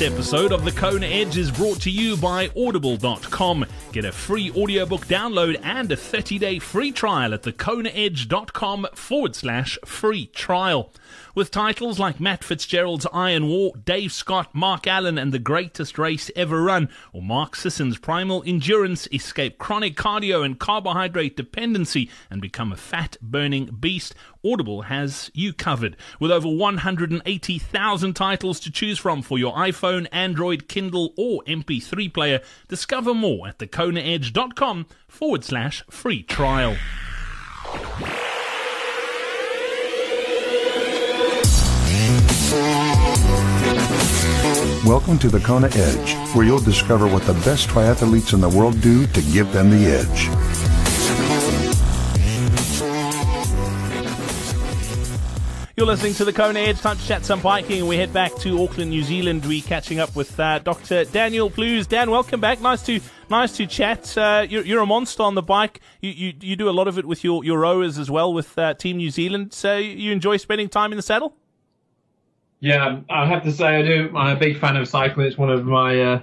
This episode of The Kona Edge is brought to you by Audible.com. Get a free audiobook download and a 30 day free trial at thekonaedge.com forward slash free trial. With titles like Matt Fitzgerald's Iron War, Dave Scott, Mark Allen, and The Greatest Race Ever Run, or Mark Sisson's Primal Endurance, Escape Chronic Cardio and Carbohydrate Dependency, and Become a Fat Burning Beast, Audible has you covered. With over 180,000 titles to choose from for your iPhone, Android, Kindle, or MP3 player, discover more at thekonaedge.com forward slash free trial. Welcome to the Kona Edge, where you'll discover what the best triathletes in the world do to give them the edge. You're listening to the Kona Edge. Time to chat some biking, we head back to Auckland, New Zealand. We catching up with uh, Dr. Daniel Plews. Dan, welcome back. Nice to nice to chat. Uh, you're, you're, a monster on the bike. You, you, you do a lot of it with your, your rowers as well with uh, Team New Zealand. So you enjoy spending time in the saddle? Yeah, I have to say I do. I'm a big fan of cycling. It's one of my. Uh,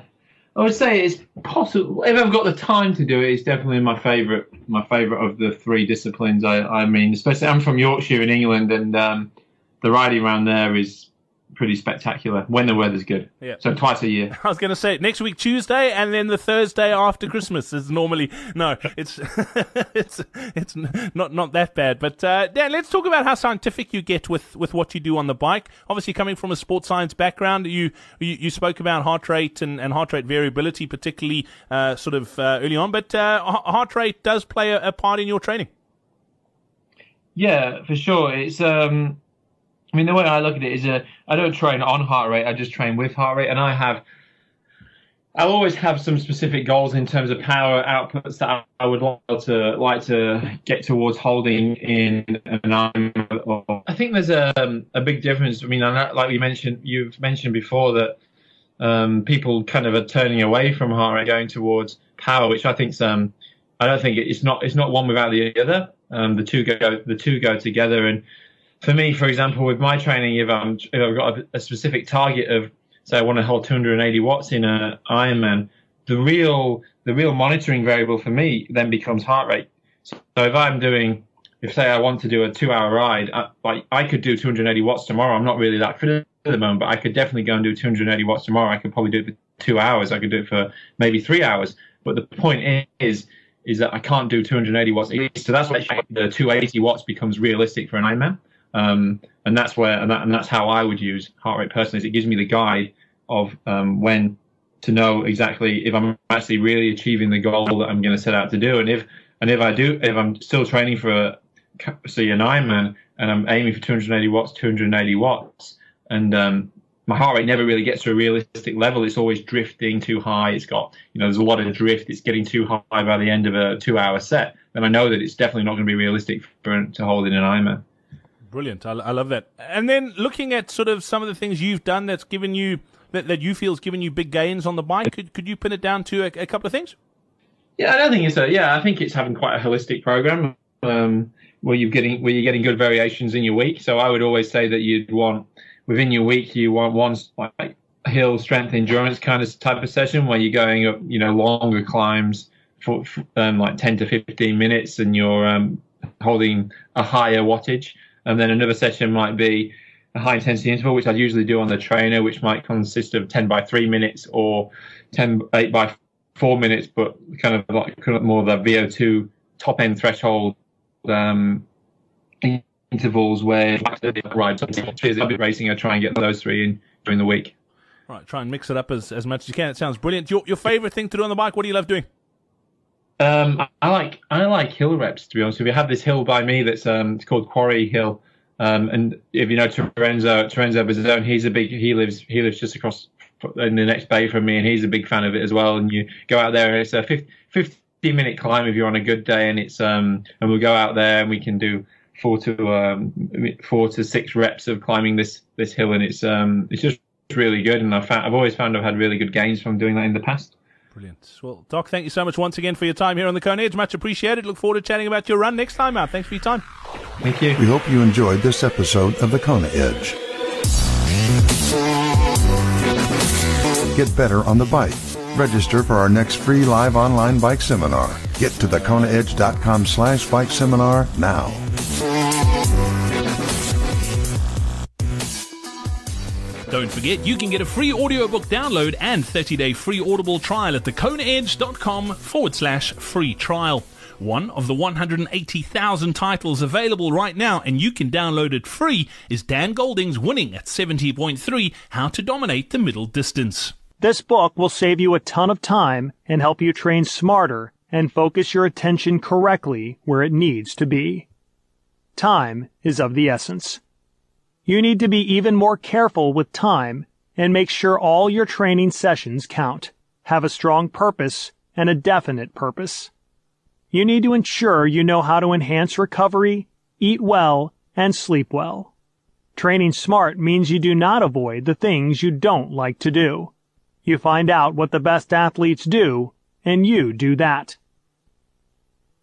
I would say it's possible if I've got the time to do it. It's definitely my favourite. My favourite of the three disciplines. I, I mean, especially I'm from Yorkshire in England, and um, the riding around there is pretty spectacular when the weather's good. Yeah. So twice a year. I was going to say next week Tuesday, and then the Thursday after Christmas is normally no. It's it's it's not not that bad. But uh, Dan, let's talk about how scientific you get with with what you do on the bike. Obviously, coming from a sports science background, you you, you spoke about heart rate and, and heart rate variability, particularly uh, sort of uh, early on. But uh, heart rate does play a, a part in your training. Yeah, for sure. It's um I mean, the way I look at it is, uh, I don't train on heart rate. I just train with heart rate, and I have. I'll always have some specific goals in terms of power outputs that I would like to like to get towards holding in an Ironman. I think there's a a big difference. I mean, like you mentioned, you've mentioned before that um, people kind of are turning away from heart rate, going towards power, which I think's um, I don't think it's not it's not one without the other. Um, the two go the two go together, and for me, for example, with my training, if I'm if I've got a, a specific target of say I want to hold 280 watts in a Ironman, the real the real monitoring variable for me then becomes heart rate. So if I'm doing, if say I want to do a two-hour ride, I, like I could do 280 watts tomorrow. I'm not really that fit at the moment, but I could definitely go and do 280 watts tomorrow. I could probably do it for two hours. I could do it for maybe three hours. But the point is, is that I can't do 280 watts. So that's why the 280 watts becomes realistic for an Ironman. Um, and that's where, and, that, and, that's how I would use heart rate personally. Is it gives me the guide of um, when to know exactly if I'm actually really achieving the goal that I'm going to set out to do, and if and if I do, if I'm still training for a, say an Ironman and I'm aiming for 280 watts, 280 watts, and um, my heart rate never really gets to a realistic level. It's always drifting too high. It's got, you know, there's a lot of drift. It's getting too high by the end of a two-hour set. Then I know that it's definitely not going to be realistic for to hold in an Ironman. Brilliant. I, I, love that. And then looking at sort of some of the things you've done that's given you that, that you feel has given you big gains on the bike. Could could you pin it down to a, a couple of things? Yeah, I don't think it's a yeah. I think it's having quite a holistic program um, where you're getting where you're getting good variations in your week. So I would always say that you'd want within your week you want one like hill strength endurance kind of type of session where you're going up you know longer climbs for, um, like 10 to 15 minutes and you're um, holding a higher wattage and then another session might be a high intensity interval, which I usually do on the trainer, which might consist of 10 by 3 minutes or 10, 8 by 4 minutes, but kind of like more the VO2 top end threshold um, intervals where right, I'll be racing, I try and get those three in during the week. Right, try and mix it up as, as much as you can. It sounds brilliant. Your, your favorite thing to do on the bike, what do you love doing? Um, I like I like hill reps to be honest. We have this hill by me that's um, it's called Quarry Hill, um, and if you know Terenzo Terenzo Bozzone, he's a big he lives he lives just across in the next bay from me, and he's a big fan of it as well. And you go out there, and it's a 50, 50 minute climb if you're on a good day, and it's um and we'll go out there and we can do four to um four to six reps of climbing this this hill, and it's um it's just really good. And I've found, I've always found I've had really good gains from doing that in the past. Brilliant. Well, Doc, thank you so much once again for your time here on the Kona Edge. Much appreciated. Look forward to chatting about your run next time out. Thanks for your time. Thank you. We hope you enjoyed this episode of the Kona Edge. get better on the bike. Register for our next free live online bike seminar. Get to thekonaedge.com slash bike seminar now. Don't forget, you can get a free audiobook download and 30-day free Audible trial at thekonaedge.com forward slash free trial. One of the 180,000 titles available right now, and you can download it free, is Dan Golding's Winning at 70.3 How to Dominate the Middle Distance. This book will save you a ton of time and help you train smarter and focus your attention correctly where it needs to be. Time is of the essence. You need to be even more careful with time and make sure all your training sessions count, have a strong purpose, and a definite purpose. You need to ensure you know how to enhance recovery, eat well, and sleep well. Training smart means you do not avoid the things you don't like to do. You find out what the best athletes do, and you do that.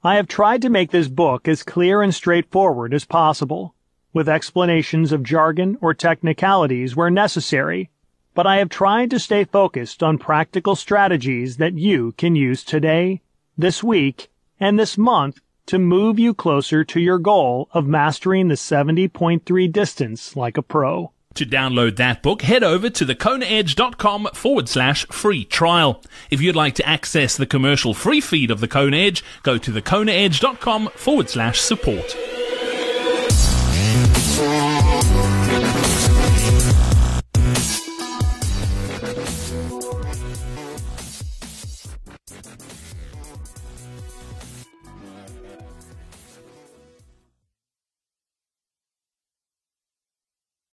I have tried to make this book as clear and straightforward as possible, with explanations of jargon or technicalities where necessary, but I have tried to stay focused on practical strategies that you can use today, this week, and this month to move you closer to your goal of mastering the 70.3 distance like a pro. To download that book, head over to thekonaedge.com forward slash free trial. If you'd like to access the commercial free feed of the Kona Edge, go to thekonaedge.com forward slash support.